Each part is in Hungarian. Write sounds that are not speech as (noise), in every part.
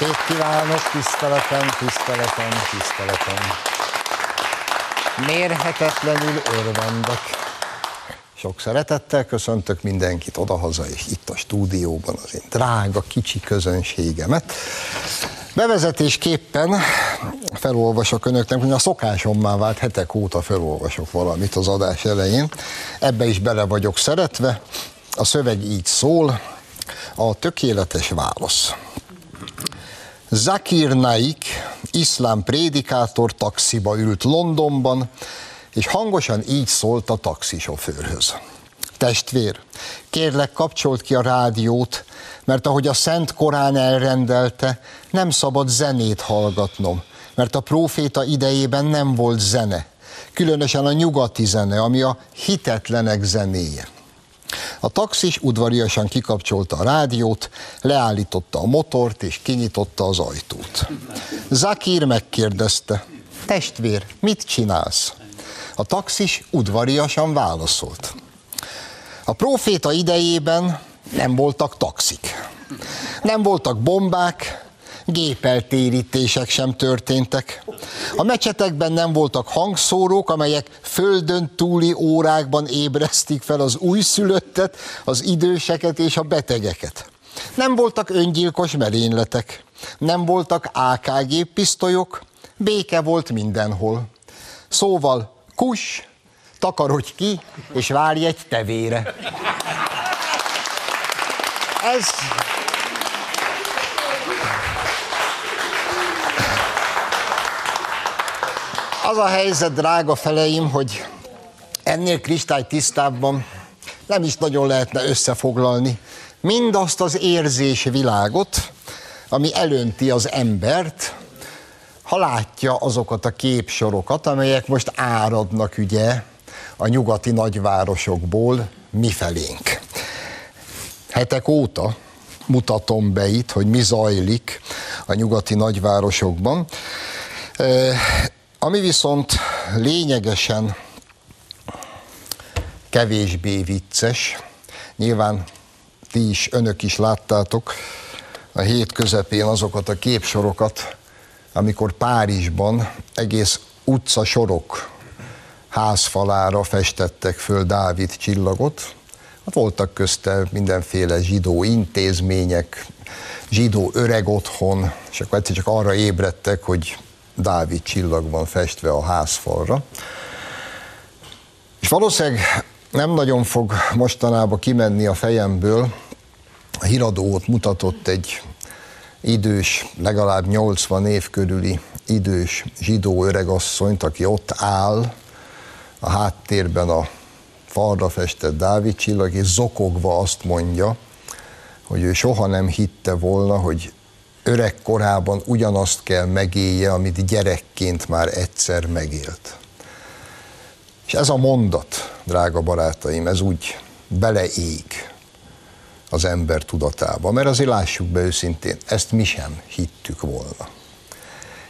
Estét kívánok, tiszteletem, tiszteletem, tiszteletem. Mérhetetlenül örvendek. Sok szeretettel köszöntök mindenkit odahaza és itt a stúdióban az én drága kicsi közönségemet. Bevezetésképpen felolvasok önöknek, hogy a szokásommá vált hetek óta felolvasok valamit az adás elején. Ebbe is bele vagyok szeretve. A szöveg így szól, a tökéletes válasz. Zakir Naik, iszlám prédikátor taxiba ült Londonban, és hangosan így szólt a taxisofőrhöz. Testvér, kérlek kapcsolt ki a rádiót, mert ahogy a Szent Korán elrendelte, nem szabad zenét hallgatnom, mert a próféta idejében nem volt zene, különösen a nyugati zene, ami a hitetlenek zenéje. A taxis udvariasan kikapcsolta a rádiót, leállította a motort és kinyitotta az ajtót. Zakir megkérdezte, testvér, mit csinálsz? A taxis udvariasan válaszolt. A próféta idejében nem voltak taxik. Nem voltak bombák, gépeltérítések sem történtek. A mecsetekben nem voltak hangszórók, amelyek földön túli órákban ébresztik fel az újszülöttet, az időseket és a betegeket. Nem voltak öngyilkos merényletek, nem voltak AKG pisztolyok, béke volt mindenhol. Szóval kus, takarodj ki, és várj egy tevére. Ez Az a helyzet, drága feleim, hogy ennél kristálytisztábban nem is nagyon lehetne összefoglalni mindazt az érzésvilágot, ami elönti az embert, ha látja azokat a képsorokat, amelyek most áradnak ugye a nyugati nagyvárosokból mifelénk. Hetek óta mutatom be itt, hogy mi zajlik a nyugati nagyvárosokban. Ami viszont lényegesen kevésbé vicces, nyilván ti is, önök is láttátok a hét közepén azokat a képsorokat, amikor Párizsban egész utca sorok házfalára festettek föl Dávid csillagot. Hát voltak közte mindenféle zsidó intézmények, zsidó öreg otthon, és akkor egyszer csak arra ébredtek, hogy Dávid csillag van festve a házfalra. És valószínűleg nem nagyon fog mostanában kimenni a fejemből, a híradó ott mutatott egy idős, legalább 80 év körüli idős zsidó öregasszonyt, aki ott áll a háttérben a falra festett Dávid csillag, és zokogva azt mondja, hogy ő soha nem hitte volna, hogy öreg korában ugyanazt kell megélje, amit gyerekként már egyszer megélt. És ez a mondat, drága barátaim, ez úgy beleég az ember tudatába, mert azért lássuk be őszintén, ezt mi sem hittük volna.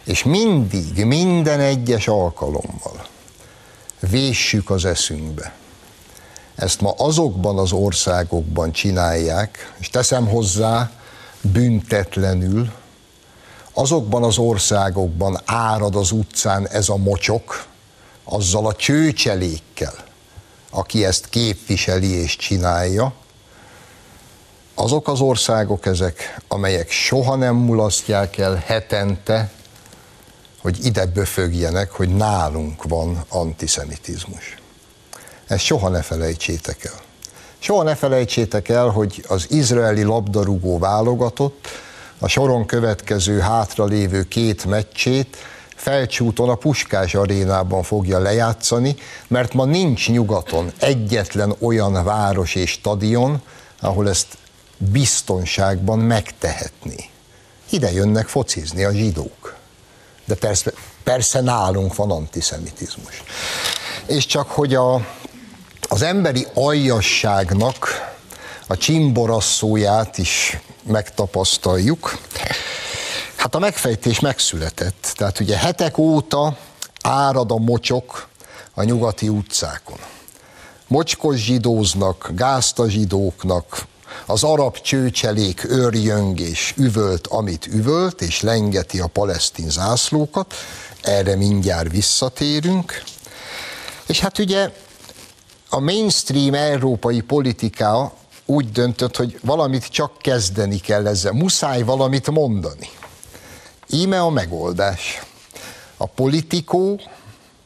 És mindig, minden egyes alkalommal véssük az eszünkbe. Ezt ma azokban az országokban csinálják, és teszem hozzá, büntetlenül, azokban az országokban árad az utcán ez a mocsok, azzal a csőcselékkel, aki ezt képviseli és csinálja, azok az országok ezek, amelyek soha nem mulasztják el hetente, hogy ide böfögjenek, hogy nálunk van antiszemitizmus. Ezt soha ne felejtsétek el. Soha ne felejtsétek el, hogy az izraeli labdarúgó válogatott a soron következő hátralévő két meccsét felcsúton a Puskás arénában fogja lejátszani, mert ma nincs nyugaton egyetlen olyan város és stadion, ahol ezt biztonságban megtehetni. Ide jönnek focizni a zsidók. De persze, persze nálunk van antiszemitizmus. És csak hogy a az emberi aljasságnak a csimborasszóját is megtapasztaljuk. Hát a megfejtés megszületett. Tehát ugye hetek óta árad a mocsok a nyugati utcákon. Mocskos zsidóznak, gázta zsidóknak, az arab csőcselék örjöng és üvölt, amit üvölt, és lengeti a palesztin zászlókat, erre mindjárt visszatérünk. És hát ugye a mainstream európai politika úgy döntött, hogy valamit csak kezdeni kell ezzel, muszáj valamit mondani. Íme a megoldás. A politikó,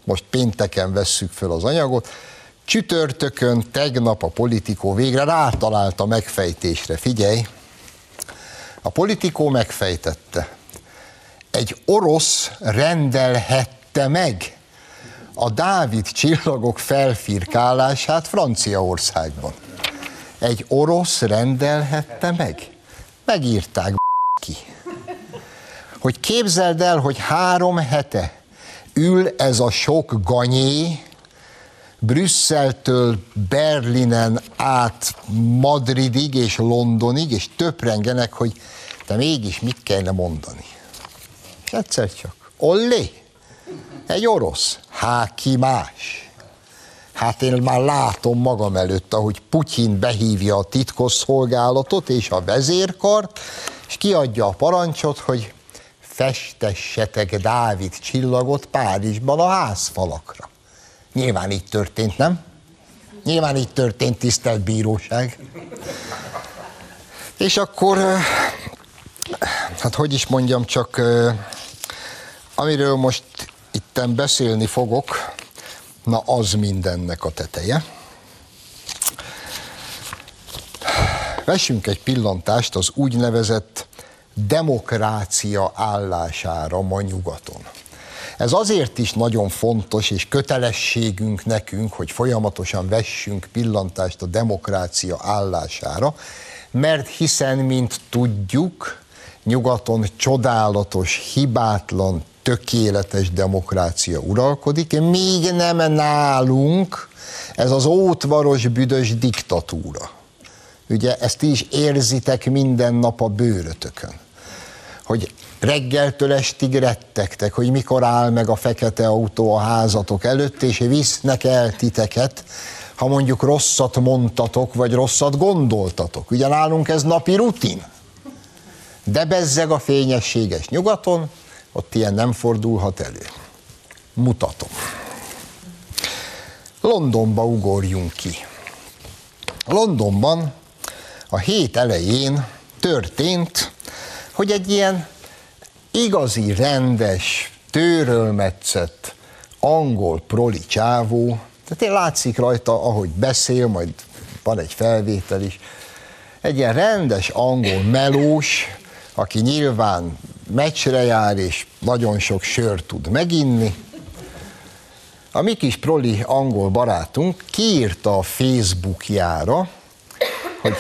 most pénteken vesszük föl az anyagot, csütörtökön, tegnap a politikó végre rátalált a megfejtésre. Figyelj, a politikó megfejtette. Egy orosz rendelhette meg a Dávid csillagok felfirkálását Franciaországban. Egy orosz rendelhette meg? Megírták ki. Hogy képzeld el, hogy három hete ül ez a sok ganyé, Brüsszeltől Berlinen át Madridig és Londonig, és töprengenek, hogy te mégis mit kellene mondani. És egyszer csak, ollé, egy orosz, hát ki más. Hát én már látom magam előtt, ahogy Putyin behívja a titkosszolgálatot és a vezérkart, és kiadja a parancsot, hogy festessetek Dávid csillagot Párizsban a házfalakra. Nyilván így történt, nem? Nyilván így történt, tisztelt bíróság. És akkor, hát hogy is mondjam, csak amiről most itten beszélni fogok, na az mindennek a teteje. Vessünk egy pillantást az úgynevezett demokrácia állására ma nyugaton. Ez azért is nagyon fontos és kötelességünk nekünk, hogy folyamatosan vessünk pillantást a demokrácia állására, mert hiszen, mint tudjuk, nyugaton csodálatos, hibátlan, tökéletes demokrácia uralkodik, míg nem nálunk ez az ótvaros, büdös diktatúra. Ugye ezt is érzitek minden nap a bőrötökön hogy reggeltől estig rettegtek, hogy mikor áll meg a fekete autó a házatok előtt, és visznek el titeket, ha mondjuk rosszat mondtatok, vagy rosszat gondoltatok. Ugye nálunk ez napi rutin. De bezzeg a fényességes nyugaton, ott ilyen nem fordulhat elő. Mutatom. Londonba ugorjunk ki. Londonban a hét elején történt hogy egy ilyen igazi, rendes, tőrölmetszett angol proli csávó, tehát én látszik rajta, ahogy beszél, majd van egy felvétel is, egy ilyen rendes angol melós, aki nyilván meccsre jár, és nagyon sok sört tud meginni. A mi kis proli angol barátunk kiírta a Facebookjára, hogy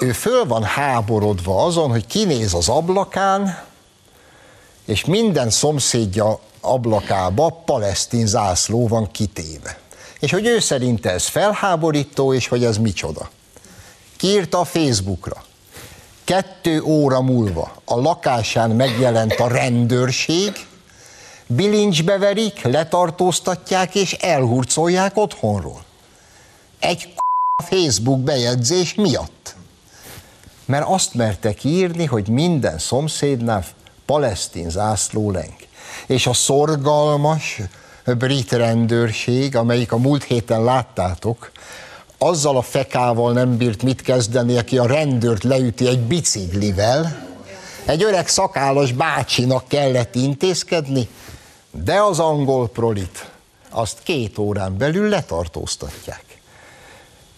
ő föl van háborodva azon, hogy kinéz az ablakán, és minden szomszédja ablakába palesztin zászló van kitéve. És hogy ő szerinte ez felháborító, és hogy ez micsoda. Kiírta a Facebookra. Kettő óra múlva a lakásán megjelent a rendőrség, bilincsbe verik, letartóztatják és elhurcolják otthonról. Egy Facebook bejegyzés miatt mert azt mertek írni, hogy minden szomszédnál palesztin zászló leng. És a szorgalmas brit rendőrség, amelyik a múlt héten láttátok, azzal a fekával nem bírt mit kezdeni, aki a rendőrt leüti egy biciklivel, egy öreg szakállas bácsinak kellett intézkedni, de az angol prolit azt két órán belül letartóztatják.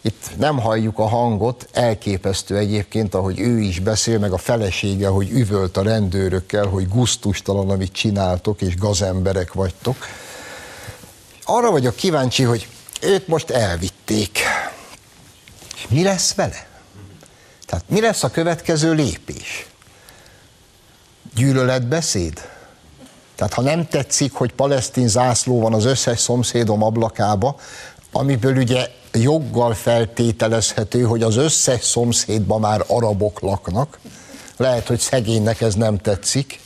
Itt nem halljuk a hangot, elképesztő egyébként, ahogy ő is beszél, meg a felesége, hogy üvölt a rendőrökkel, hogy guztustalan, amit csináltok, és gazemberek vagytok. Arra vagyok kíváncsi, hogy őt most elvitték. Mi lesz vele? Tehát mi lesz a következő lépés? Gyűlöletbeszéd? Tehát ha nem tetszik, hogy palesztin zászló van az összes szomszédom ablakába, amiből ugye joggal feltételezhető, hogy az összes szomszédban már arabok laknak, lehet, hogy szegénynek ez nem tetszik.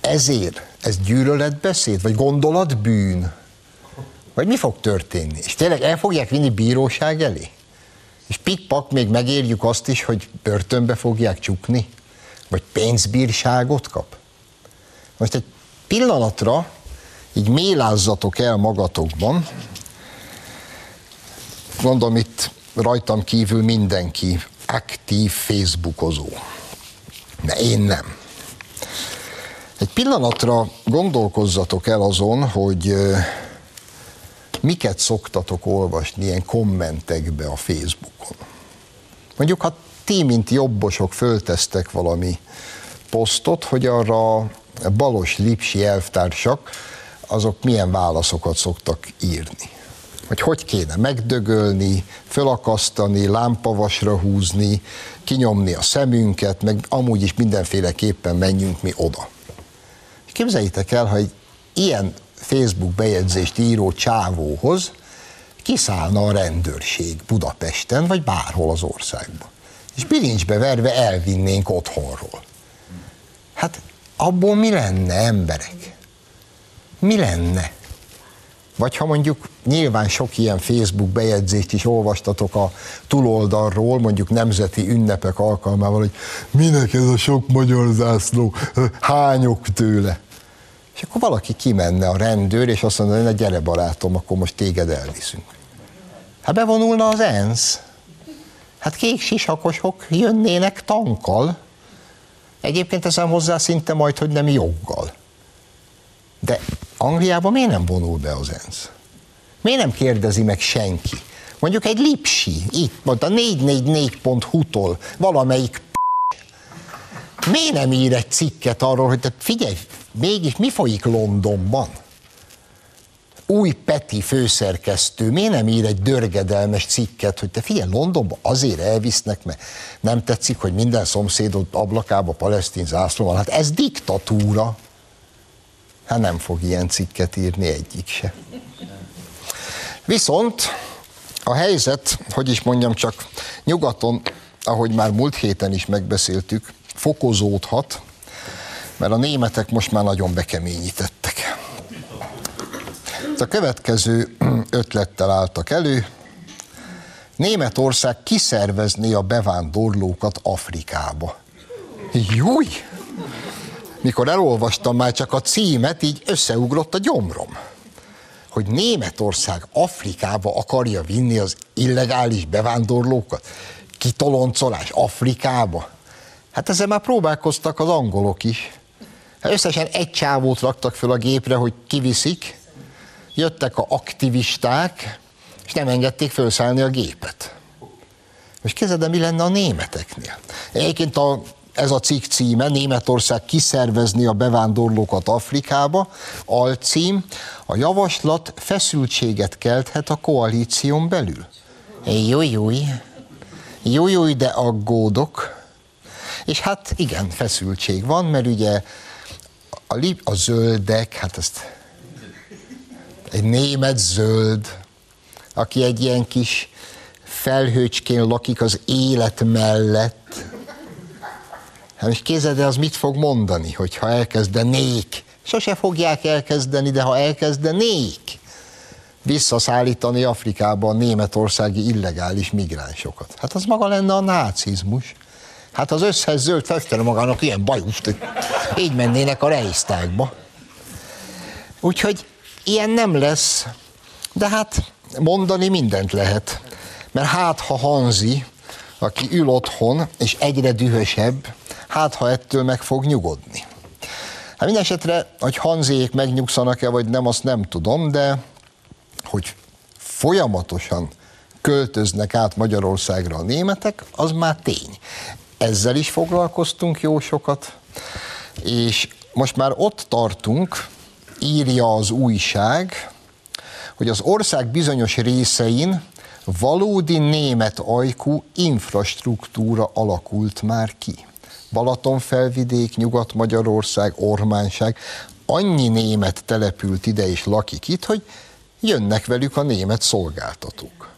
Ezért ez gyűlöletbeszéd, vagy gondolatbűn? Vagy mi fog történni? És tényleg el fogják vinni bíróság elé? És pikpak még megérjük azt is, hogy börtönbe fogják csukni? Vagy pénzbírságot kap? Most egy pillanatra így mélázzatok el magatokban, mondom itt rajtam kívül mindenki aktív Facebookozó. De én nem. Egy pillanatra gondolkozzatok el azon, hogy miket szoktatok olvasni ilyen kommentekbe a Facebookon. Mondjuk, ha ti, mint jobbosok föltesztek valami posztot, hogy arra balos lipsi elvtársak, azok milyen válaszokat szoktak írni. Hogy hogy kéne megdögölni, fölakasztani, lámpavasra húzni, kinyomni a szemünket, meg amúgy is mindenféleképpen menjünk mi oda. Képzeljétek el, ha egy ilyen Facebook bejegyzést író csávóhoz kiszállna a rendőrség Budapesten, vagy bárhol az országban. És bilincsbe verve elvinnénk otthonról. Hát abból mi lenne, emberek? Mi lenne? Vagy ha mondjuk nyilván sok ilyen Facebook bejegyzést is olvastatok a túloldalról, mondjuk nemzeti ünnepek alkalmával, hogy minek ez a sok magyar zászló, hányok tőle. És akkor valaki kimenne a rendőr, és azt mondaná, hogy gyere barátom, akkor most téged elviszünk. Hát bevonulna az ENSZ. Hát kék sisakosok jönnének tankkal. Egyébként teszem hozzá szinte majd, hogy nem joggal. De Angliában miért nem vonul be az ENSZ? Miért nem kérdezi meg senki? Mondjuk egy lipsi, itt mondta 444.hu-tól valamelyik Miért nem ír egy cikket arról, hogy te figyelj, mégis mi folyik Londonban? Új Peti főszerkesztő, miért nem ír egy dörgedelmes cikket, hogy te figyelj, Londonba azért elvisznek, mert nem tetszik, hogy minden szomszédod ablakába palesztin zászló van. Hát ez diktatúra. Hát nem fog ilyen cikket írni egyik se. Viszont a helyzet, hogy is mondjam csak, nyugaton, ahogy már múlt héten is megbeszéltük, fokozódhat, mert a németek most már nagyon bekeményítettek. A következő ötlettel álltak elő, Németország kiszervezné a bevándorlókat Afrikába. Júj! Mikor elolvastam már csak a címet, így összeugrott a gyomrom. Hogy Németország Afrikába akarja vinni az illegális bevándorlókat. Kitoloncolás Afrikába. Hát ezzel már próbálkoztak az angolok is. Hát összesen egy csávót raktak föl a gépre, hogy kiviszik, jöttek a aktivisták, és nem engedték felszállni a gépet. Most kezded, mi lenne a németeknél? Egyébként a, ez a cikk címe, Németország kiszervezni a bevándorlókat Afrikába, alcím, a javaslat feszültséget kelthet a koalíción belül. Júj, júj, de aggódok. És hát igen, feszültség van, mert ugye a, lip, a zöldek, hát ezt egy német zöld, aki egy ilyen kis felhőcskén lakik az élet mellett. Hát most kézed, az mit fog mondani, hogyha elkezdenék? Sose fogják elkezdeni, de ha elkezdenék visszaszállítani Afrikába a németországi illegális migránsokat. Hát az maga lenne a nácizmus. Hát az összes zöld festene magának ilyen bajust, így mennének a Reichstagba. Úgyhogy ilyen nem lesz, de hát mondani mindent lehet. Mert hát, ha Hanzi, aki ül otthon, és egyre dühösebb, hát, ha ettől meg fog nyugodni. Hát minden esetre, hogy Hanzék megnyugszanak-e, vagy nem, azt nem tudom, de hogy folyamatosan költöznek át Magyarországra a németek, az már tény. Ezzel is foglalkoztunk jó sokat, és most már ott tartunk, írja az újság, hogy az ország bizonyos részein valódi német ajkú infrastruktúra alakult már ki. Balatonfelvidék, Nyugat-Magyarország, Ormánság, annyi német települt ide és lakik itt, hogy jönnek velük a német szolgáltatók.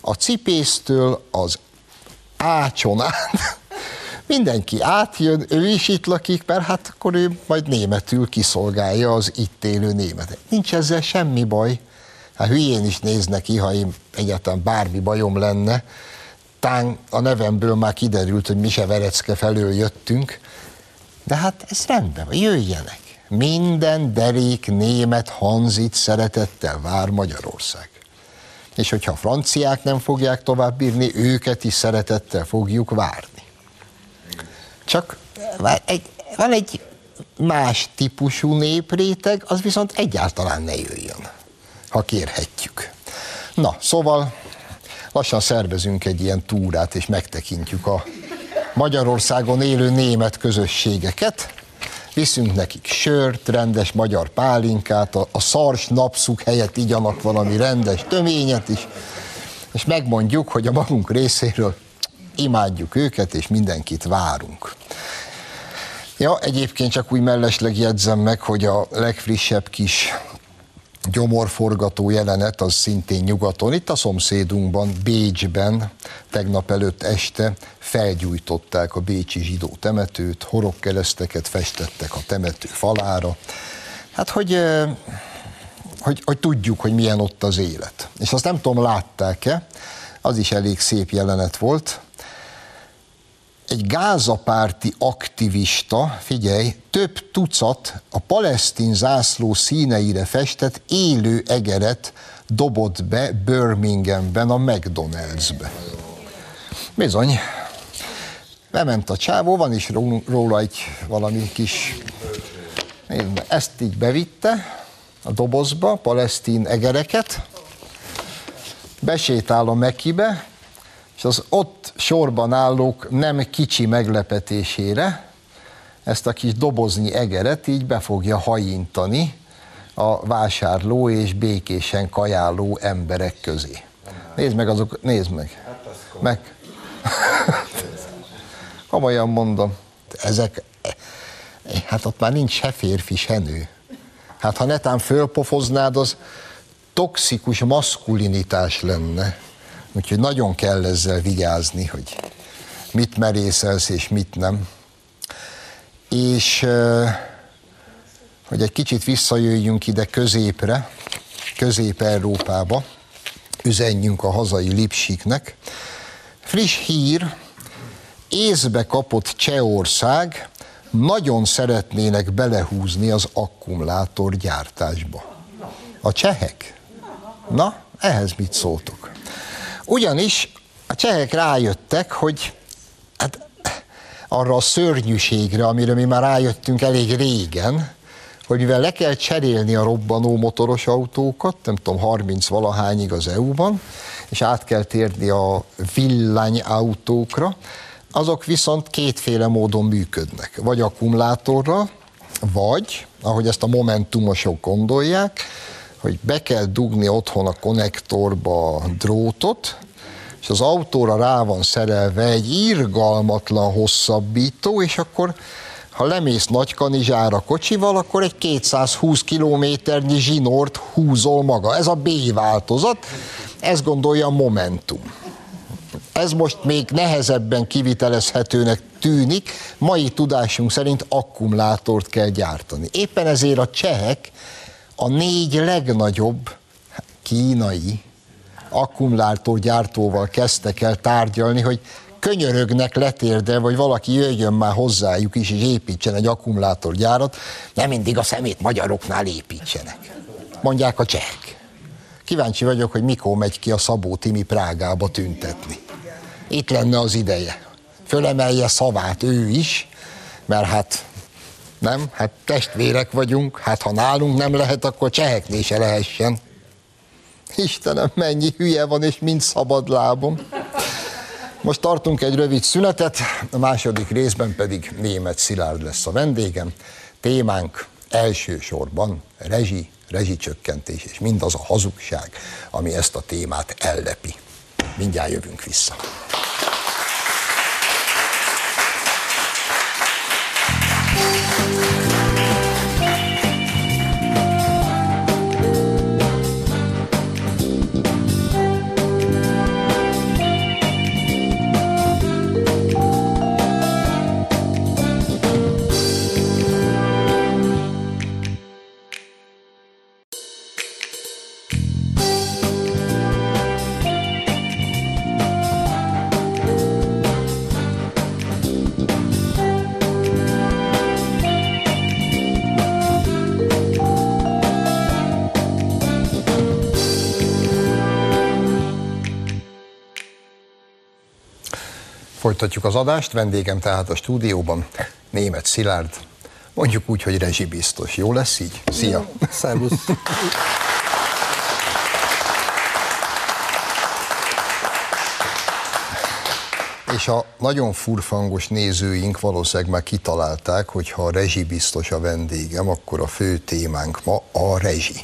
A cipésztől az ácson át, (laughs) mindenki átjön, ő is itt lakik, mert hát akkor ő majd németül kiszolgálja az itt élő németet. Nincs ezzel semmi baj. Hát hülyén is néz neki, ha én egyáltalán bármi bajom lenne. tán a nevemből már kiderült, hogy mi se Verecke felől jöttünk, de hát ez rendben van, jöjjenek. Minden derék német Hanzit szeretettel vár Magyarország. És hogyha a franciák nem fogják tovább bírni, őket is szeretettel fogjuk várni. Csak van egy más típusú népréteg, az viszont egyáltalán ne jöjjön, ha kérhetjük. Na, szóval lassan szervezünk egy ilyen túrát, és megtekintjük a Magyarországon élő német közösségeket, viszünk nekik sört, rendes magyar pálinkát, a, a szars napszuk helyett igyanak valami rendes töményet is, és megmondjuk, hogy a magunk részéről imádjuk őket, és mindenkit várunk. Ja, egyébként csak úgy mellesleg jegyzem meg, hogy a legfrissebb kis gyomorforgató jelenet az szintén nyugaton, itt a szomszédunkban, Bécsben, tegnap előtt este felgyújtották a bécsi zsidó temetőt, horogkereszteket festettek a temető falára. Hát, hogy, hogy, hogy tudjuk, hogy milyen ott az élet. És azt nem tudom, látták-e, az is elég szép jelenet volt, egy gázapárti aktivista, figyelj, több tucat a palesztin zászló színeire festett élő egeret dobott be Birminghamben a McDonald'sbe. Bizony. Bement a csávó, van is róla egy valami kis... Ezt így bevitte a dobozba, palesztin egereket, besétál a Mekibe, és az ott sorban állók nem kicsi meglepetésére ezt a kis doboznyi egeret így be fogja hajintani a vásárló és békésen kajáló emberek közé. Nézd meg azok, nézd meg. Meg. (laughs) Komolyan mondom, ezek, hát ott már nincs se férfi, se nő. Hát ha netán fölpofoznád, az toxikus maszkulinitás lenne. Úgyhogy nagyon kell ezzel vigyázni, hogy mit merészelsz és mit nem. És hogy egy kicsit visszajöjjünk ide középre, Közép-Európába, üzenjünk a hazai lipsiknek. Friss hír, észbe kapott Csehország nagyon szeretnének belehúzni az akkumulátor gyártásba. A csehek? Na, ehhez mit szóltok? Ugyanis a csehek rájöttek, hogy hát arra a szörnyűségre, amire mi már rájöttünk elég régen, hogy mivel le kell cserélni a robbanó motoros autókat, nem tudom, 30 valahányig az EU-ban, és át kell térni a villanyautókra, azok viszont kétféle módon működnek. Vagy akkumulátorra, vagy, ahogy ezt a momentumosok gondolják, hogy be kell dugni otthon a konnektorba a drótot, és az autóra rá van szerelve egy irgalmatlan hosszabbító, és akkor ha lemész Nagykanizsára kocsival, akkor egy 220 kilométernyi zsinort húzol maga. Ez a B változat, ez gondolja a Momentum. Ez most még nehezebben kivitelezhetőnek tűnik, mai tudásunk szerint akkumulátort kell gyártani. Éppen ezért a csehek a négy legnagyobb kínai akkumulátorgyártóval kezdtek el tárgyalni, hogy könyörögnek letérde, vagy valaki jöjjön már hozzájuk is, és építsen egy akkumulátorgyárat, nem mindig a szemét magyaroknál építsenek. Mondják a csehek. Kíváncsi vagyok, hogy mikor megy ki a Szabó Timi Prágába tüntetni. Itt lenne az ideje. Fölemelje szavát ő is, mert hát nem, hát testvérek vagyunk, hát ha nálunk nem lehet, akkor cseheknél se lehessen. Istenem, mennyi hülye van, és mind szabad lábom. Most tartunk egy rövid szünetet, a második részben pedig német Szilárd lesz a vendégem. Témánk elsősorban rezsi, rezsicsökkentés, és mindaz a hazugság, ami ezt a témát ellepi. Mindjárt jövünk vissza. Folytatjuk az adást, vendégem tehát a stúdióban német Szilárd, mondjuk úgy, hogy rezsibiztos. Jó lesz így? Szia! Szervusz! És a nagyon furfangos nézőink valószínűleg már kitalálták, hogy ha a rezsibiztos a vendégem, akkor a fő témánk ma a rezsi.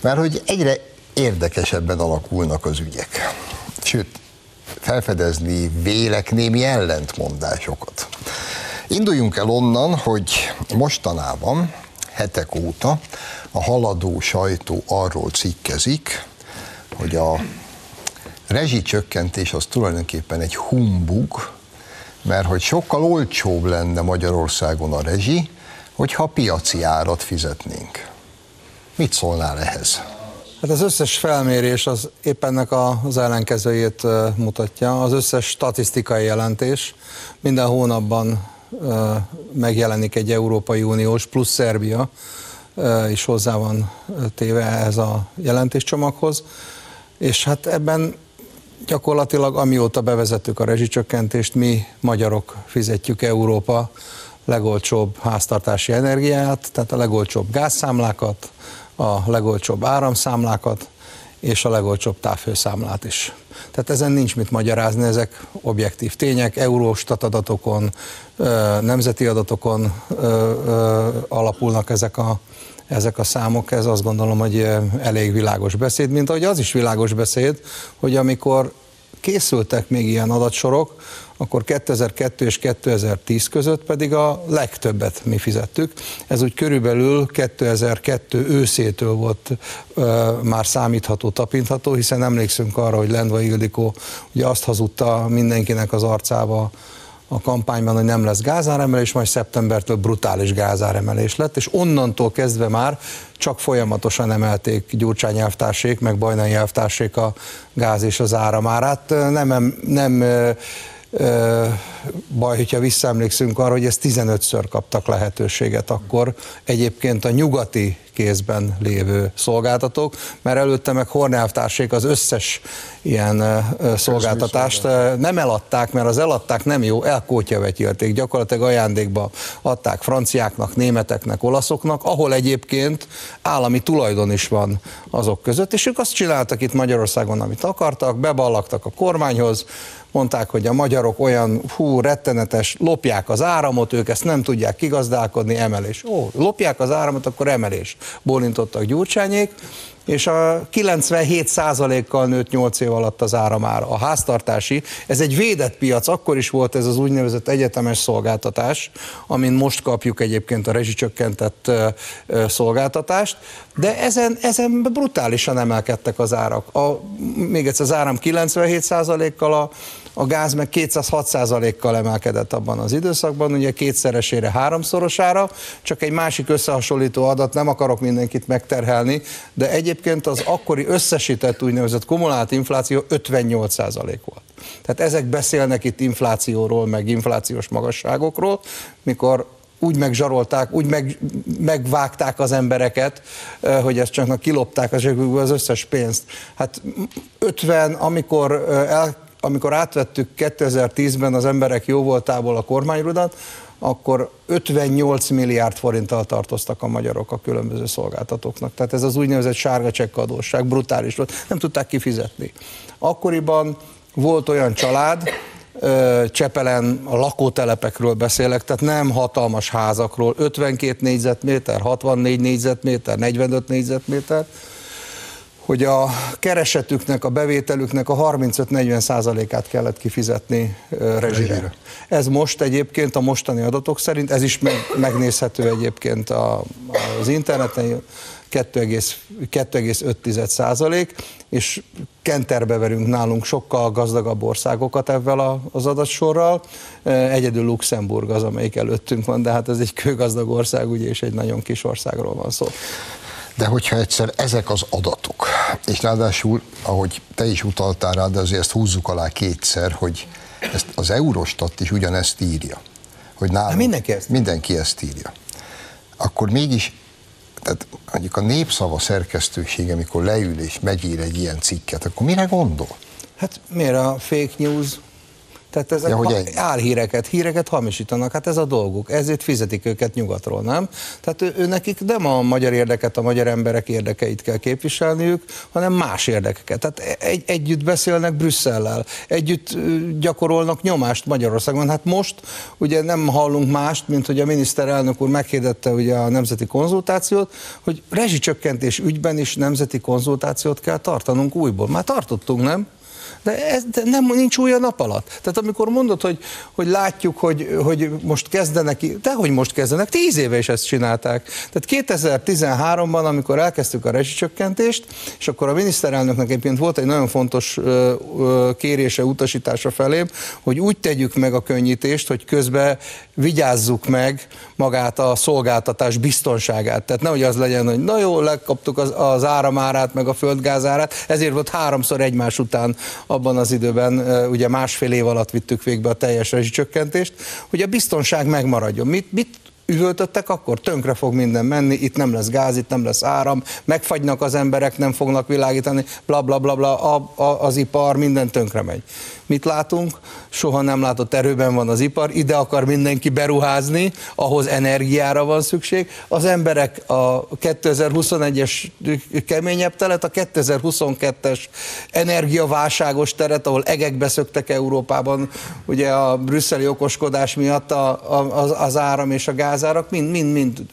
Mert hogy egyre érdekesebben alakulnak az ügyek. Sőt, felfedezni vélek némi ellentmondásokat. Induljunk el onnan, hogy mostanában, hetek óta a haladó sajtó arról cikkezik, hogy a rezsicsökkentés az tulajdonképpen egy humbug, mert hogy sokkal olcsóbb lenne Magyarországon a rezsi, hogyha piaci árat fizetnénk. Mit szólnál ehhez? Hát az összes felmérés az épp ennek az ellenkezőjét mutatja. Az összes statisztikai jelentés minden hónapban megjelenik egy Európai Uniós plusz Szerbia is hozzá van téve ehhez a jelentéscsomaghoz. És hát ebben gyakorlatilag amióta bevezettük a rezsicsökkentést, mi magyarok fizetjük Európa legolcsóbb háztartási energiát, tehát a legolcsóbb gázszámlákat, a legolcsóbb áramszámlákat, és a legolcsóbb távhőszámlát is. Tehát ezen nincs mit magyarázni, ezek objektív tények, Eurostat adatokon, nemzeti adatokon alapulnak ezek a, ezek a számok, ez azt gondolom, hogy elég világos beszéd, mint ahogy az is világos beszéd, hogy amikor készültek még ilyen adatsorok, akkor 2002 és 2010 között pedig a legtöbbet mi fizettük. Ez úgy körülbelül 2002 őszétől volt ö, már számítható, tapintható, hiszen emlékszünk arra, hogy Lendva Ildikó ugye azt hazudta mindenkinek az arcába, a kampányban, hogy nem lesz gázáremelés, majd szeptembertől brutális gázáremelés lett, és onnantól kezdve már csak folyamatosan emelték Gyurcsány elvtársék, meg Bajnai elvtársék a gáz és az áramárát. Nem, nem baj, hogyha visszaemlékszünk arra, hogy ezt 15-ször kaptak lehetőséget akkor. Egyébként a nyugati kézben lévő szolgáltatók, mert előtte meg Hornelvtársék az összes ilyen szolgáltatást nem eladták, mert az eladták nem jó, elkótyavetjélték, gyakorlatilag ajándékba adták franciáknak, németeknek, olaszoknak, ahol egyébként állami tulajdon is van azok között, és ők azt csináltak itt Magyarországon, amit akartak, beballagtak a kormányhoz, mondták, hogy a magyarok olyan hú, rettenetes, lopják az áramot, ők ezt nem tudják kigazdálkodni, emelés. Ó, lopják az áramot, akkor emelés. Bólintottak Gyurcsányék, és a 97%-kal nőtt 8 év alatt az áramára. A háztartási, ez egy védett piac, akkor is volt ez az úgynevezett egyetemes szolgáltatás, amin most kapjuk egyébként a rezsicsökkentett szolgáltatást, de ezen, ezen brutálisan emelkedtek az árak. A, még egyszer az áram 97%-kal, a, a gáz meg 206%-kal emelkedett abban az időszakban, ugye kétszeresére, háromszorosára, csak egy másik összehasonlító adat, nem akarok mindenkit megterhelni, de egyébként az akkori összesített úgynevezett kumulált infláció 58% volt. Tehát ezek beszélnek itt inflációról, meg inflációs magasságokról, mikor úgy megzsarolták, úgy meg, megvágták az embereket, hogy ezt csak kilopták az, az összes pénzt. Hát 50, amikor el amikor átvettük 2010-ben az emberek jó voltából a kormányrudat, akkor 58 milliárd forinttal tartoztak a magyarok a különböző szolgáltatóknak. Tehát ez az úgynevezett sárga csekkadóság, brutális volt, nem tudták kifizetni. Akkoriban volt olyan család, Csepelen a lakótelepekről beszélek, tehát nem hatalmas házakról, 52 négyzetméter, 64 négyzetméter, 45 négyzetméter, hogy a keresetüknek, a bevételüknek a 35-40 százalékát kellett kifizetni rezsire. Ez most egyébként a mostani adatok szerint, ez is meg, megnézhető egyébként a, az interneten, 2,5 százalék, és kenterbe verünk nálunk sokkal gazdagabb országokat ebben az adatsorral. Egyedül Luxemburg az, amelyik előttünk van, de hát ez egy kőgazdag ország, ugye, és egy nagyon kis országról van szó. De hogyha egyszer ezek az adatok, és ráadásul, ahogy te is utaltál rá, de azért ezt húzzuk alá kétszer, hogy ezt az Eurostat is ugyanezt írja. Hogy nálunk, mindenki ezt. mindenki ezt írja. Akkor mégis, tehát mondjuk a népszava szerkesztősége, amikor leül és megír egy ilyen cikket, akkor mire gondol? Hát miért a fake news Tehát ezek ja, hogy álhíreket, híreket hamisítanak, hát ez a dolguk, ezért fizetik őket nyugatról, nem? Tehát ő, ő nekik nem a magyar érdeket, a magyar emberek érdekeit kell képviselniük, hanem más érdekeket. Tehát egy, együtt beszélnek Brüsszellel, együtt gyakorolnak nyomást Magyarországon. Hát most ugye nem hallunk mást, mint hogy a miniszterelnök úr meghirdette ugye a nemzeti konzultációt, hogy rezsicsökkentés ügyben is nemzeti konzultációt kell tartanunk újból. Már tartottunk, nem? De ez de nem, nincs új a nap alatt. Tehát amikor mondod, hogy, hogy látjuk, hogy, hogy most kezdenek, de hogy most kezdenek, tíz éve is ezt csinálták. Tehát 2013-ban, amikor elkezdtük a rezsicsökkentést, és akkor a miniszterelnöknek egyébként volt egy nagyon fontos kérése, utasítása felém, hogy úgy tegyük meg a könnyítést, hogy közben vigyázzuk meg magát a szolgáltatás biztonságát. Tehát nehogy az legyen, hogy na jó, lekaptuk az, az áramárát, meg a földgázárát, ezért volt háromszor egymás után abban az időben, ugye másfél év alatt vittük végbe a teljes rezsicsökkentést, hogy a biztonság megmaradjon. Mit, mit üvöltöttek, akkor tönkre fog minden menni, itt nem lesz gáz, itt nem lesz áram, megfagynak az emberek, nem fognak világítani, bla bla bla, bla a, a, az ipar, minden tönkre megy. Mit látunk? Soha nem látott erőben van az ipar, ide akar mindenki beruházni, ahhoz energiára van szükség. Az emberek a 2021-es keményebb telet, a 2022-es energiaválságos teret, ahol egekbe szöktek Európában, ugye a brüsszeli okoskodás miatt a, a, az, az áram és a gázárak mind, mind, mind,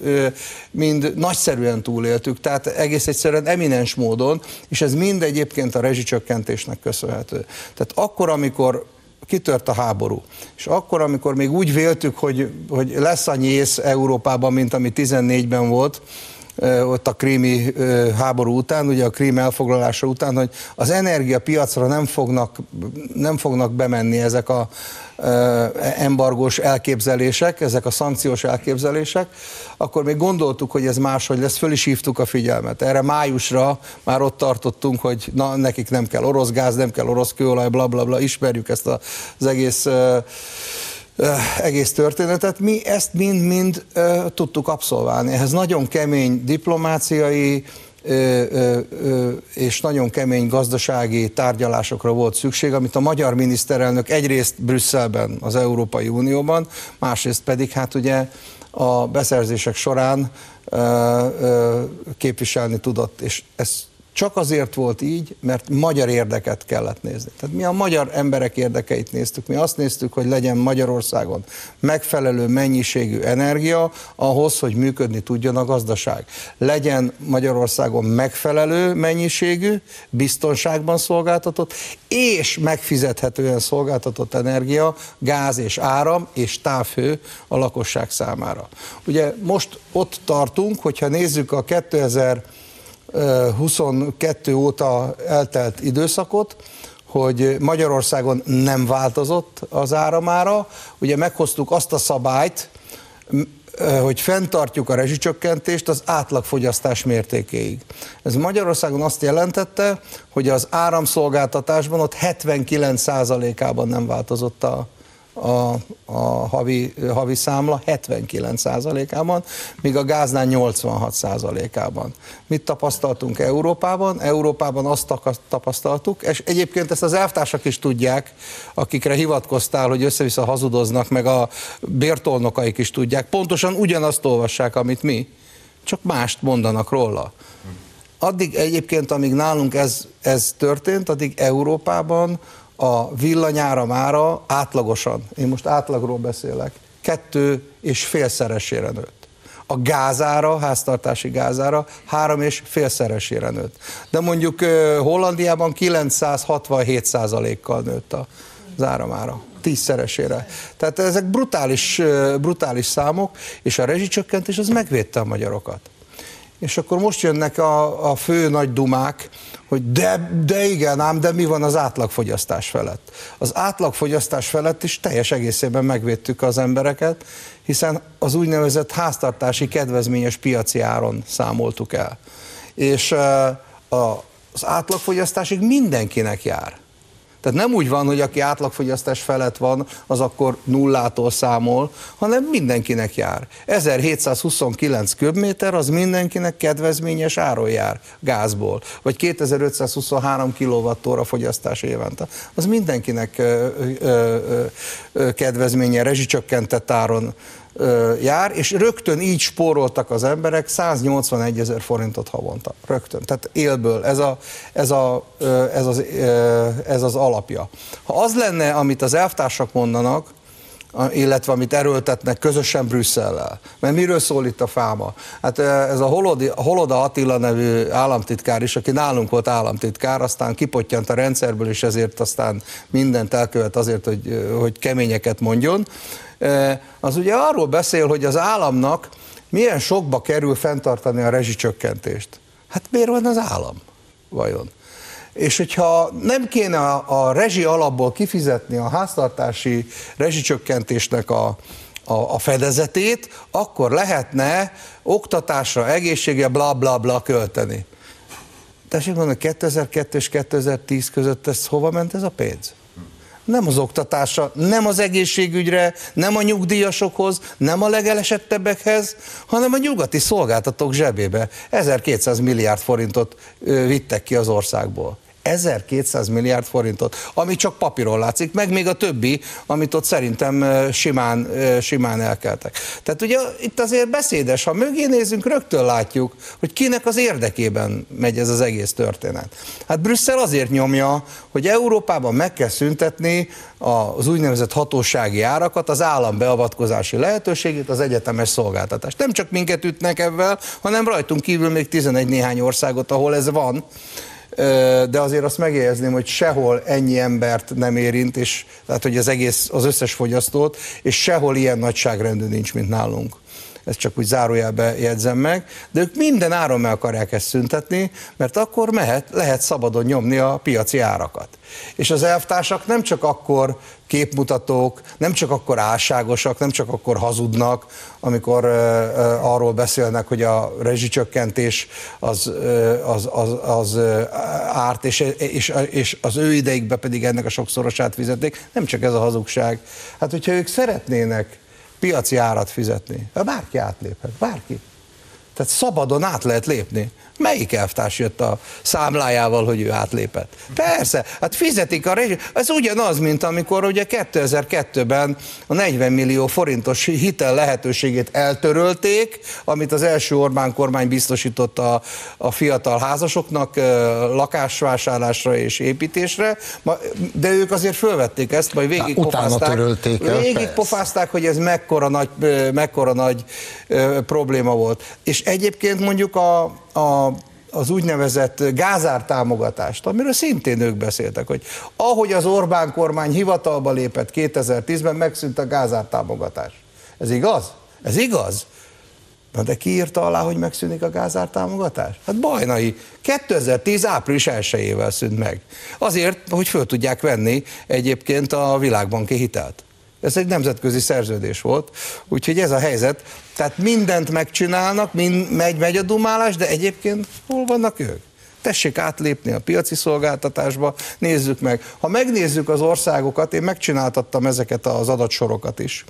mind nagyszerűen túléltük, tehát egész egyszerűen eminens módon, és ez mind egyébként a rezsicsökkentésnek köszönhető. Tehát akkor, amikor kitört a háború, és akkor, amikor még úgy véltük, hogy, hogy lesz annyi ész Európában, mint ami 14-ben volt, ott a krími háború után, ugye a krím elfoglalása után, hogy az energiapiacra nem fognak, nem fognak bemenni ezek a embargós elképzelések, ezek a szankciós elképzelések, akkor még gondoltuk, hogy ez máshogy lesz, föl is hívtuk a figyelmet. Erre májusra már ott tartottunk, hogy na, nekik nem kell orosz gáz, nem kell orosz kőolaj, bla bla bla, ismerjük ezt az egész egész történetet, mi ezt mind-mind tudtuk abszolválni. Ehhez nagyon kemény diplomáciai és nagyon kemény gazdasági tárgyalásokra volt szükség, amit a magyar miniszterelnök egyrészt Brüsszelben, az Európai Unióban, másrészt pedig hát ugye a beszerzések során képviselni tudott, és ez csak azért volt így, mert magyar érdeket kellett nézni. Tehát mi a magyar emberek érdekeit néztük. Mi azt néztük, hogy legyen Magyarországon megfelelő mennyiségű energia ahhoz, hogy működni tudjon a gazdaság. Legyen Magyarországon megfelelő mennyiségű, biztonságban szolgáltatott és megfizethetően szolgáltatott energia, gáz és áram és távhő a lakosság számára. Ugye most ott tartunk, hogyha nézzük a 2000 22 óta eltelt időszakot, hogy Magyarországon nem változott az áramára. Ugye meghoztuk azt a szabályt, hogy fenntartjuk a rezsicsökkentést az átlagfogyasztás mértékéig. Ez Magyarországon azt jelentette, hogy az áramszolgáltatásban ott 79%-ában nem változott a, a, a havi, havi számla 79%-ában, míg a gáznál 86%-ában. Mit tapasztaltunk Európában? Európában azt tapasztaltuk, és egyébként ezt az elvtársak is tudják, akikre hivatkoztál, hogy össze-vissza hazudoznak, meg a bértolnokaik is tudják, pontosan ugyanazt olvassák, amit mi, csak mást mondanak róla. Addig egyébként, amíg nálunk ez, ez történt, addig Európában a villanyáramára átlagosan, én most átlagról beszélek, kettő és félszeresére nőtt. A gázára, háztartási gázára három és félszeresére nőtt. De mondjuk Hollandiában 967 százalékkal nőtt az áramára tízszeresére. Tehát ezek brutális, brutális számok, és a rezsicsökkentés az megvédte a magyarokat. És akkor most jönnek a, a fő nagy dumák, hogy de, de igen ám, de mi van az átlagfogyasztás felett? Az átlagfogyasztás felett is teljes egészében megvédtük az embereket, hiszen az úgynevezett háztartási kedvezményes piaci áron számoltuk el. És az átlagfogyasztásig mindenkinek jár. Tehát nem úgy van, hogy aki átlagfogyasztás felett van, az akkor nullától számol, hanem mindenkinek jár. 1729 köbméter az mindenkinek kedvezményes áron jár gázból, vagy 2523 kWh fogyasztás évente. Az mindenkinek ö, ö, ö, kedvezménye, rezsicsökkentett áron jár, és rögtön így spóroltak az emberek 181 ezer forintot havonta. Rögtön. Tehát élből. Ez, a, ez, a, ez, az, ez az alapja. Ha az lenne, amit az elvtársak mondanak, illetve amit erőltetnek közösen Brüsszellel. Mert miről szól itt a fáma? Hát ez a Holodi, Holoda Attila nevű államtitkár is, aki nálunk volt államtitkár, aztán kipottyant a rendszerből, és ezért aztán mindent elkövet azért, hogy, hogy keményeket mondjon az ugye arról beszél, hogy az államnak milyen sokba kerül fenntartani a rezsicsökkentést. Hát miért van az állam vajon? És hogyha nem kéne a, a rezsi alapból kifizetni a háztartási rezsicsökkentésnek a, a, a fedezetét, akkor lehetne oktatásra, egészségre, bla bla bla költeni. Tessék mondani, 2002 és 2010 között ez hova ment ez a pénz? nem az oktatásra, nem az egészségügyre, nem a nyugdíjasokhoz, nem a legelesettebbekhez, hanem a nyugati szolgáltatók zsebébe 1200 milliárd forintot vittek ki az országból. 1200 milliárd forintot, ami csak papíron látszik, meg még a többi, amit ott szerintem simán, simán elkeltek. Tehát ugye itt azért beszédes, ha mögé nézünk, rögtön látjuk, hogy kinek az érdekében megy ez az egész történet. Hát Brüsszel azért nyomja, hogy Európában meg kell szüntetni az úgynevezett hatósági árakat, az állam beavatkozási lehetőségét, az egyetemes szolgáltatást. Nem csak minket ütnek ebben, hanem rajtunk kívül még 11 néhány országot, ahol ez van de azért azt megjegyezném, hogy sehol ennyi embert nem érint, és tehát hogy az egész, az összes fogyasztót, és sehol ilyen nagyságrendű nincs, mint nálunk ezt csak úgy zárójelbe jegyzem meg, de ők minden áron meg akarják ezt szüntetni, mert akkor mehet, lehet szabadon nyomni a piaci árakat. És az elvtársak nem csak akkor képmutatók, nem csak akkor álságosak, nem csak akkor hazudnak, amikor uh, uh, arról beszélnek, hogy a rezsicsökkentés az, uh, az, az, az árt, és, és, és az ő ideigben pedig ennek a sokszorosát fizették. Nem csak ez a hazugság. Hát, hogyha ők szeretnének piaci árat fizetni. Bárki átléphet, bárki. Tehát szabadon át lehet lépni. Melyik elvtárs jött a számlájával, hogy ő átlépett? Persze, hát fizetik a rezsi. Ez ugyanaz, mint amikor ugye 2002-ben a 40 millió forintos hitel lehetőségét eltörölték, amit az első Orbán kormány biztosított a, a fiatal házasoknak lakásvásárlásra és építésre, de ők azért fölvették ezt, majd végigpofázták, végigpofázták, hogy ez mekkora nagy, mekkora nagy probléma volt. És egyébként mondjuk a a, az úgynevezett gázár támogatást, amiről szintén ők beszéltek, hogy ahogy az Orbán kormány hivatalba lépett 2010-ben, megszűnt a gázár támogatás. Ez igaz? Ez igaz? Na de ki írta alá, hogy megszűnik a gázár támogatás? Hát Bajnai 2010 április 1 szűnt meg. Azért, hogy föl tudják venni egyébként a világbanki hitelt. Ez egy nemzetközi szerződés volt, úgyhogy ez a helyzet. Tehát mindent megcsinálnak, mind, megy, megy a dumálás, de egyébként hol vannak ők? Tessék átlépni a piaci szolgáltatásba, nézzük meg. Ha megnézzük az országokat, én megcsináltattam ezeket az adatsorokat is.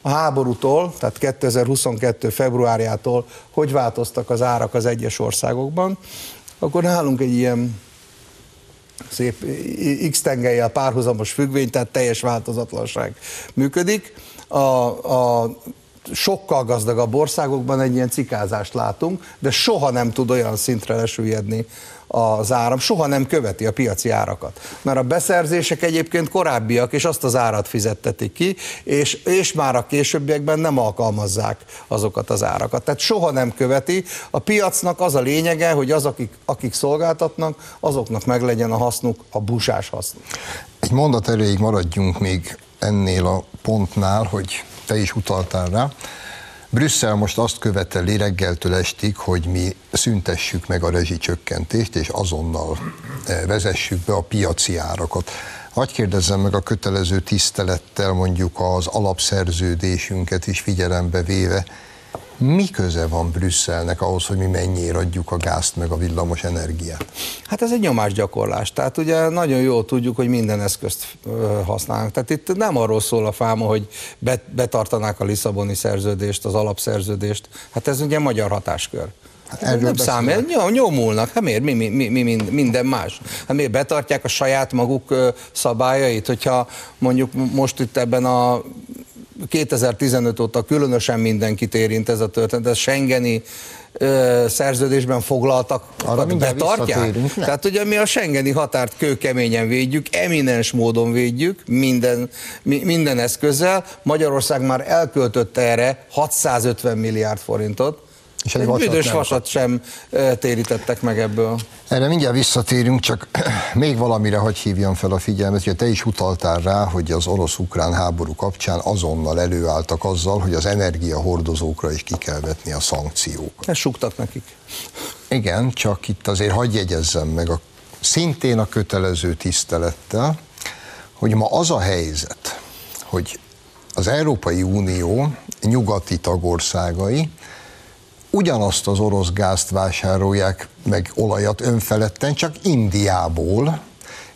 A háborútól, tehát 2022. februárjától, hogy változtak az árak az egyes országokban, akkor nálunk egy ilyen szép X tengelyel párhuzamos függvény, tehát teljes változatlanság működik. A, a sokkal gazdagabb országokban egy ilyen cikázást látunk, de soha nem tud olyan szintre lesüllyedni az áram, soha nem követi a piaci árakat. Mert a beszerzések egyébként korábbiak, és azt az árat fizettetik ki, és, és már a későbbiekben nem alkalmazzák azokat az árakat. Tehát soha nem követi. A piacnak az a lényege, hogy az, akik, akik szolgáltatnak, azoknak meglegyen a hasznuk, a busás hasznuk. Egy mondat erejéig maradjunk még ennél a pontnál, hogy te is utaltál rá. Brüsszel most azt követeli reggeltől estig, hogy mi szüntessük meg a rezsicsökkentést, és azonnal eh, vezessük be a piaci árakat. Hagy kérdezzem meg a kötelező tisztelettel mondjuk az alapszerződésünket is figyelembe véve, Mi köze van Brüsszelnek ahhoz, hogy mi mennyire adjuk a gázt meg a villamos energiát? Hát ez egy nyomásgyakorlás. Tehát ugye nagyon jól tudjuk, hogy minden eszközt használnak. Tehát itt nem arról szól a fáma, hogy betartanák a Lisszaboni szerződést, az alapszerződést. Hát ez ugye magyar hatáskör. Hát Erről nem számít, nyomulnak, hát miért, mi, mi, mi, mi, minden más? Hát miért betartják a saját maguk szabályait, hogyha mondjuk most itt ebben a 2015 óta különösen mindenkit érint ez a történet, ez Schengeni ö, szerződésben foglaltak, Arra betartják. Tehát ugye mi a Schengeni határt kőkeményen védjük, eminens módon védjük, minden, mi, minden eszközzel. Magyarország már elköltötte erre 650 milliárd forintot, és egy büdös vasat sem térítettek meg ebből. Erre mindjárt visszatérünk, csak (clears throat) még valamire hagy hívjam fel a figyelmet, hogy te is utaltál rá, hogy az orosz-ukrán háború kapcsán azonnal előálltak azzal, hogy az energiahordozókra is ki kell vetni a szankciókat. Ezt suktak nekik. Igen, csak itt azért hagyj jegyezzem meg a, szintén a kötelező tisztelettel, hogy ma az a helyzet, hogy az Európai Unió nyugati tagországai ugyanazt az orosz gázt vásárolják meg olajat önfeledten, csak Indiából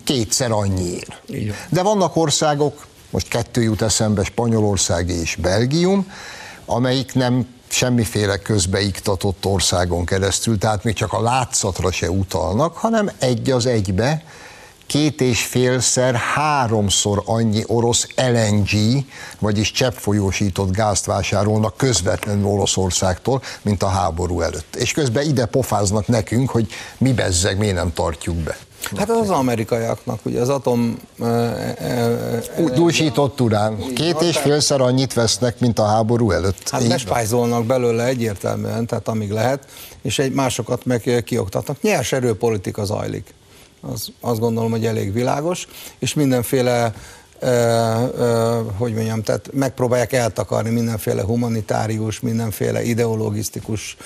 kétszer annyiért. De vannak országok, most kettő jut eszembe, Spanyolország és Belgium, amelyik nem semmiféle közbeiktatott országon keresztül, tehát még csak a látszatra se utalnak, hanem egy az egybe két és félszer, háromszor annyi orosz LNG, vagyis cseppfolyósított gázt vásárolnak közvetlenül Oroszországtól, mint a háború előtt. És közben ide pofáznak nekünk, hogy mi bezzeg, miért nem tartjuk be. Hát az amerikaiaknak, ugye az atom... Dúsított urán. Két és félszer annyit vesznek, mint a háború előtt. Hát bespájzolnak belőle egyértelműen, tehát amíg lehet, és egy másokat meg kioktatnak. Nyers erőpolitika zajlik az azt gondolom, hogy elég világos, és mindenféle Uh, uh, hogy mondjam, tehát megpróbálják eltakarni mindenféle humanitárius, mindenféle ideologisztikus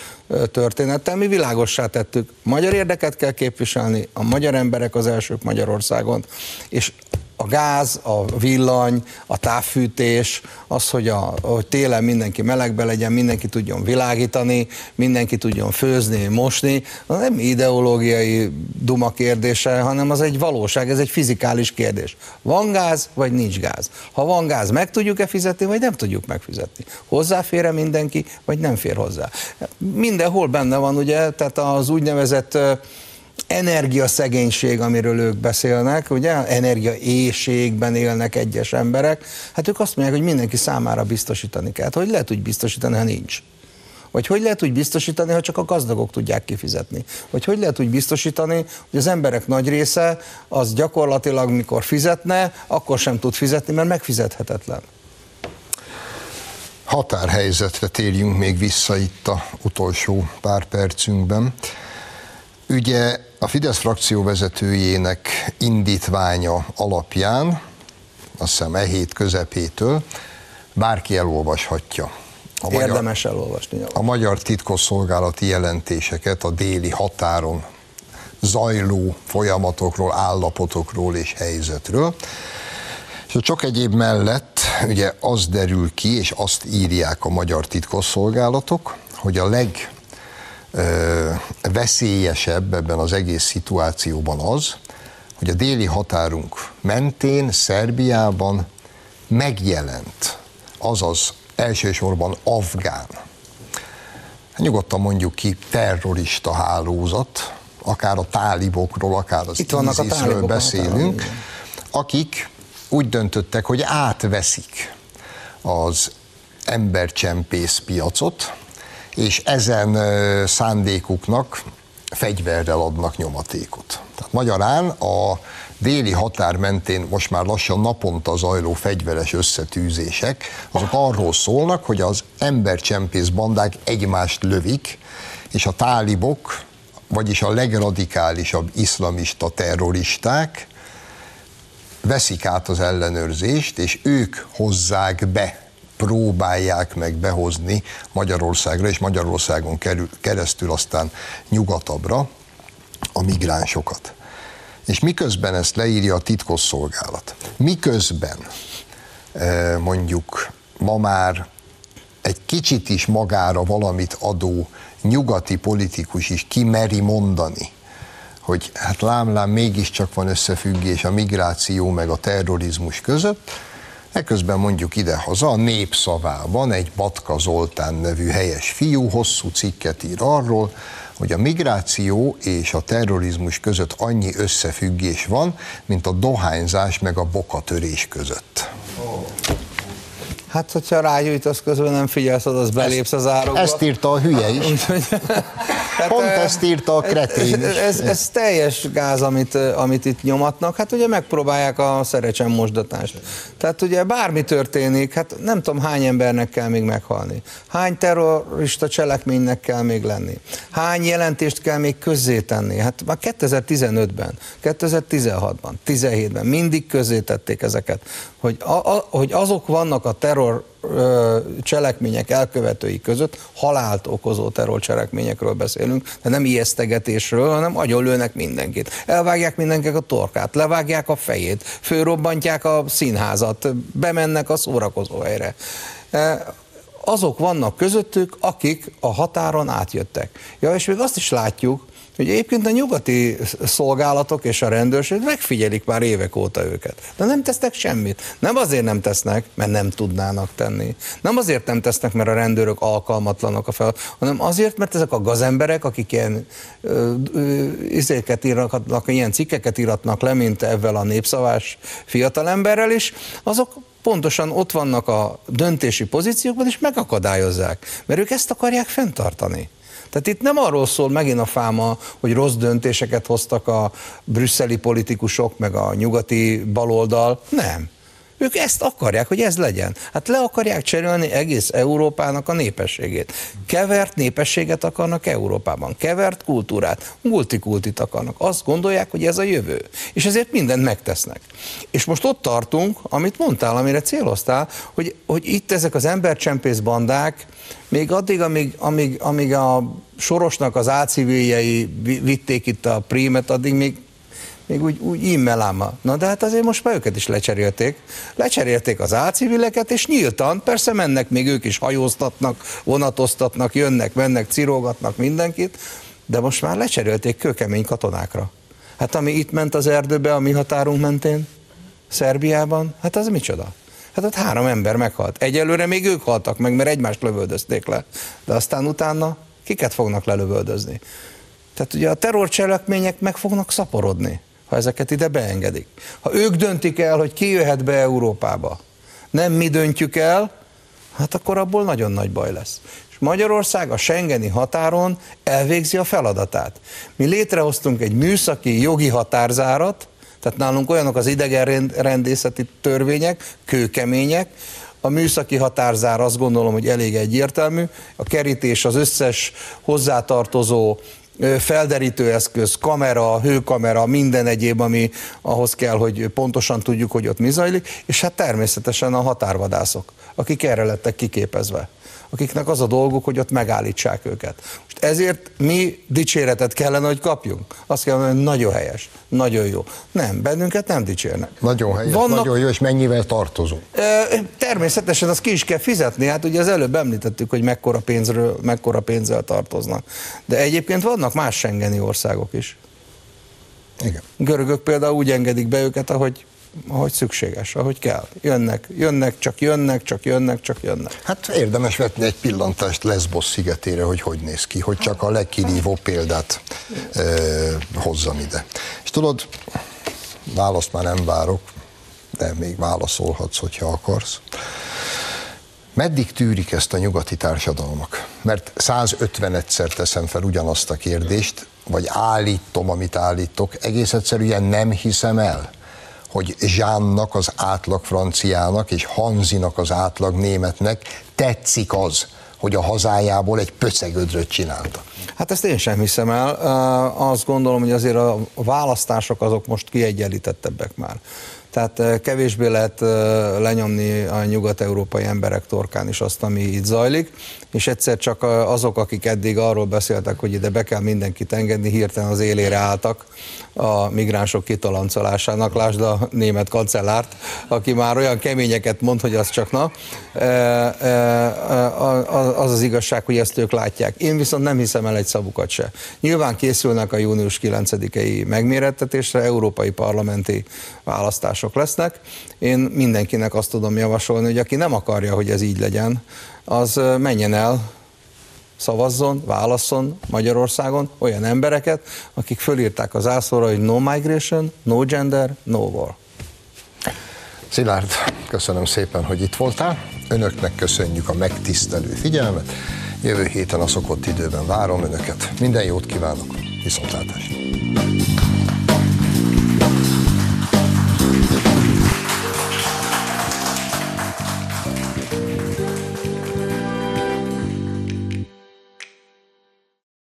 történettel. Mi világossá tettük, magyar érdeket kell képviselni, a magyar emberek az elsők Magyarországon, és a gáz, a villany, a távfűtés, az, hogy, a, hogy télen mindenki melegbe legyen, mindenki tudjon világítani, mindenki tudjon főzni, mosni, az nem ideológiai duma kérdése, hanem az egy valóság, ez egy fizikális kérdés. Van gáz, vagy nincs gáz? Ha van gáz, meg tudjuk-e fizetni, vagy nem tudjuk megfizetni? Hozzáfér-e mindenki, vagy nem fér hozzá? Mindenhol benne van, ugye, tehát az úgynevezett energiaszegénység, amiről ők beszélnek, ugye, energiaéjségben élnek egyes emberek, hát ők azt mondják, hogy mindenki számára biztosítani kell. Hát hogy lehet úgy biztosítani, ha nincs? Vagy hogy lehet úgy biztosítani, ha csak a gazdagok tudják kifizetni? Vagy hogy lehet úgy biztosítani, hogy az emberek nagy része az gyakorlatilag mikor fizetne, akkor sem tud fizetni, mert megfizethetetlen. Határhelyzetre térjünk még vissza itt a utolsó pár percünkben. Ugye a Fidesz frakció vezetőjének indítványa alapján, azt hiszem e hét közepétől, bárki elolvashatja. A Érdemes magyar, elolvasni. A magyar titkosszolgálati jelentéseket a déli határon zajló folyamatokról, állapotokról és helyzetről. És a csak egyéb mellett ugye az derül ki, és azt írják a magyar titkosszolgálatok, hogy a leg veszélyesebb ebben az egész szituációban az, hogy a déli határunk mentén, Szerbiában megjelent, azaz elsősorban afgán, nyugodtan mondjuk ki terrorista hálózat, akár a tálibokról, akár az Itt ISIS-ről beszélünk, akik úgy döntöttek, hogy átveszik az embercsempész piacot, és ezen szándékuknak fegyverrel adnak nyomatékot. Tehát magyarán a déli határ mentén most már lassan naponta zajló fegyveres összetűzések, azok arról szólnak, hogy az embercsempész bandák egymást lövik, és a tálibok, vagyis a legradikálisabb iszlamista terroristák veszik át az ellenőrzést, és ők hozzák be próbálják meg behozni Magyarországra, és Magyarországon kerül, keresztül aztán nyugatabbra a migránsokat. És miközben ezt leírja a titkosszolgálat, miközben e, mondjuk ma már egy kicsit is magára valamit adó nyugati politikus is kimeri mondani, hogy hát lám-lám mégiscsak van összefüggés a migráció meg a terrorizmus között, Ekközben mondjuk idehaza a népszavában egy Batka Zoltán nevű helyes fiú hosszú cikket ír arról, hogy a migráció és a terrorizmus között annyi összefüggés van, mint a dohányzás meg a bokatörés között. Hát, hogyha rágyújtasz közben, nem figyelsz, az belépsz az árokba. Ezt írta a hülye is. (laughs) hát, Pont ezt írta a kretén is. Ez, ez teljes gáz, amit, amit itt nyomatnak. Hát ugye megpróbálják a szerecsen mosdatást. Tehát ugye bármi történik, hát nem tudom hány embernek kell még meghalni. Hány terrorista cselekménynek kell még lenni. Hány jelentést kell még közzétenni. Hát már 2015-ben, 2016-ban, 17-ben mindig közzétették ezeket, hogy, a, a, hogy azok vannak a terror terror cselekmények elkövetői között halált okozó terrorcselekményekről beszélünk, de nem ijesztegetésről, hanem agyonlőnek mindenkit. Elvágják mindenkinek a torkát, levágják a fejét, főrobbantják a színházat, bemennek a szórakozó helyre. Azok vannak közöttük, akik a határon átjöttek. Ja, és még azt is látjuk, hogy egyébként a nyugati szolgálatok és a rendőrség megfigyelik már évek óta őket. De nem tesznek semmit. Nem azért nem tesznek, mert nem tudnának tenni. Nem azért nem tesznek, mert a rendőrök alkalmatlanok a fel, hanem azért, mert ezek a gazemberek, akik ilyen ö, ö, izéket írnak, ilyen cikkeket íratnak le, mint ebben a népszavás fiatalemberrel is, azok pontosan ott vannak a döntési pozíciókban, és megakadályozzák, mert ők ezt akarják fenntartani. Tehát itt nem arról szól megint a fáma, hogy rossz döntéseket hoztak a brüsszeli politikusok, meg a nyugati baloldal. Nem. Ők ezt akarják, hogy ez legyen. Hát le akarják cserélni egész Európának a népességét. Kevert népességet akarnak Európában, kevert kultúrát, multikultit akarnak. Azt gondolják, hogy ez a jövő. És ezért mindent megtesznek. És most ott tartunk, amit mondtál, amire céloztál, hogy, hogy itt ezek az embercsempész bandák, még addig, amíg, amíg, amíg a Sorosnak az áciviljei vitték itt a prímet, addig még még úgy, úgy immeláma. Na de hát azért most már őket is lecserélték. Lecserélték az ácivileket, és nyíltan, persze mennek még ők is hajóztatnak, vonatoztatnak, jönnek, mennek, cirógatnak mindenkit, de most már lecserélték kőkemény katonákra. Hát ami itt ment az erdőbe, a mi határunk mentén, Szerbiában, hát az micsoda? Hát ott három ember meghalt. Egyelőre még ők haltak meg, mert egymást lövöldözték le. De aztán utána kiket fognak lelövöldözni? Tehát ugye a terrorcselekmények meg fognak szaporodni ha ezeket ide beengedik. Ha ők döntik el, hogy ki jöhet be Európába, nem mi döntjük el, hát akkor abból nagyon nagy baj lesz. És Magyarország a Schengeni határon elvégzi a feladatát. Mi létrehoztunk egy műszaki jogi határzárat, tehát nálunk olyanok az idegenrendészeti törvények, kőkemények, a műszaki határzár azt gondolom, hogy elég egyértelmű, a kerítés az összes hozzátartozó felderítő eszköz, kamera, hőkamera, minden egyéb, ami ahhoz kell, hogy pontosan tudjuk, hogy ott mi zajlik, és hát természetesen a határvadászok, akik erre lettek kiképezve akiknek az a dolguk, hogy ott megállítsák őket. Most ezért mi dicséretet kellene, hogy kapjunk. Azt kell mondani, hogy nagyon helyes, nagyon jó. Nem, bennünket nem dicsérnek. Nagyon helyes, Vannak, nagyon jó, és mennyivel tartozunk? Természetesen azt ki is kell fizetni, hát ugye az előbb említettük, hogy mekkora, pénzről, mekkora pénzzel tartoznak. De egyébként vannak más Schengeni országok is. Igen. Görögök például úgy engedik be őket, ahogy ahogy szükséges, ahogy kell. Jönnek, jönnek, csak jönnek, csak jönnek, csak jönnek. Hát érdemes vetni egy pillantást Lesbos szigetére, hogy hogy néz ki, hogy csak a legkirívóbb példát e, hozzam ide. És tudod, választ már nem várok, de még válaszolhatsz, hogyha akarsz. Meddig tűrik ezt a nyugati társadalmak? Mert 150-szer teszem fel ugyanazt a kérdést, vagy állítom, amit állítok, egész egyszerűen nem hiszem el hogy Zsánnak, az átlag franciának, és Hanzinak, az átlag németnek tetszik az, hogy a hazájából egy pöcegödröt csináltak. Hát ezt én sem hiszem el. Azt gondolom, hogy azért a választások azok most kiegyenlítettebbek már. Tehát kevésbé lehet lenyomni a nyugat-európai emberek torkán is azt, ami itt zajlik, és egyszer csak azok, akik eddig arról beszéltek, hogy ide be kell mindenkit engedni, hirtelen az élére álltak a migránsok kitalancolásának. Lásd a német kancellárt, aki már olyan keményeket mond, hogy az csak na. Az az igazság, hogy ezt ők látják. Én viszont nem hiszem el egy szavukat se. Nyilván készülnek a június 9-i megmérettetésre, európai parlamenti választások lesznek. Én mindenkinek azt tudom javasolni, hogy aki nem akarja, hogy ez így legyen, az menjen el, szavazzon, válasszon Magyarországon olyan embereket, akik fölírták az ászlóra, hogy no migration, no gender, no war. Szilárd, köszönöm szépen, hogy itt voltál. Önöknek köszönjük a megtisztelő figyelmet. Jövő héten a szokott időben várom Önöket. Minden jót kívánok, viszontlátásra!